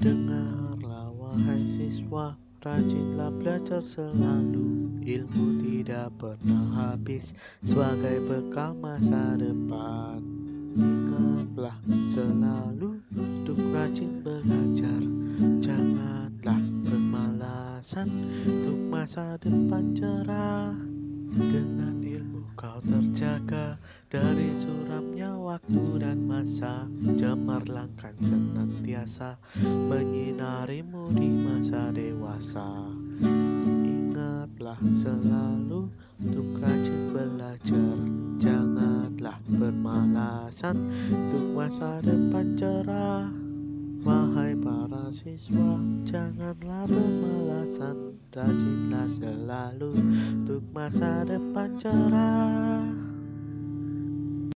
Dengarlah wahai siswa Rajinlah belajar selalu. Ilmu tidak pernah habis Sebagai bekal masa depan. Ingatlah selalu Untuk rajin belajar. Janganlah bermalasan Untuk masa depan cerah. Dengan ilmu kau terjaga Dari suramnya waktu masa Cemerlangkan senantiasa Menyinarimu di masa dewasa. Ingatlah selalu Untuk rajin belajar. Janganlah bermalasan Untuk masa depan cerah. Wahai para siswa, janganlah bermalasan. Rajinlah selalu untuk masa depan cerah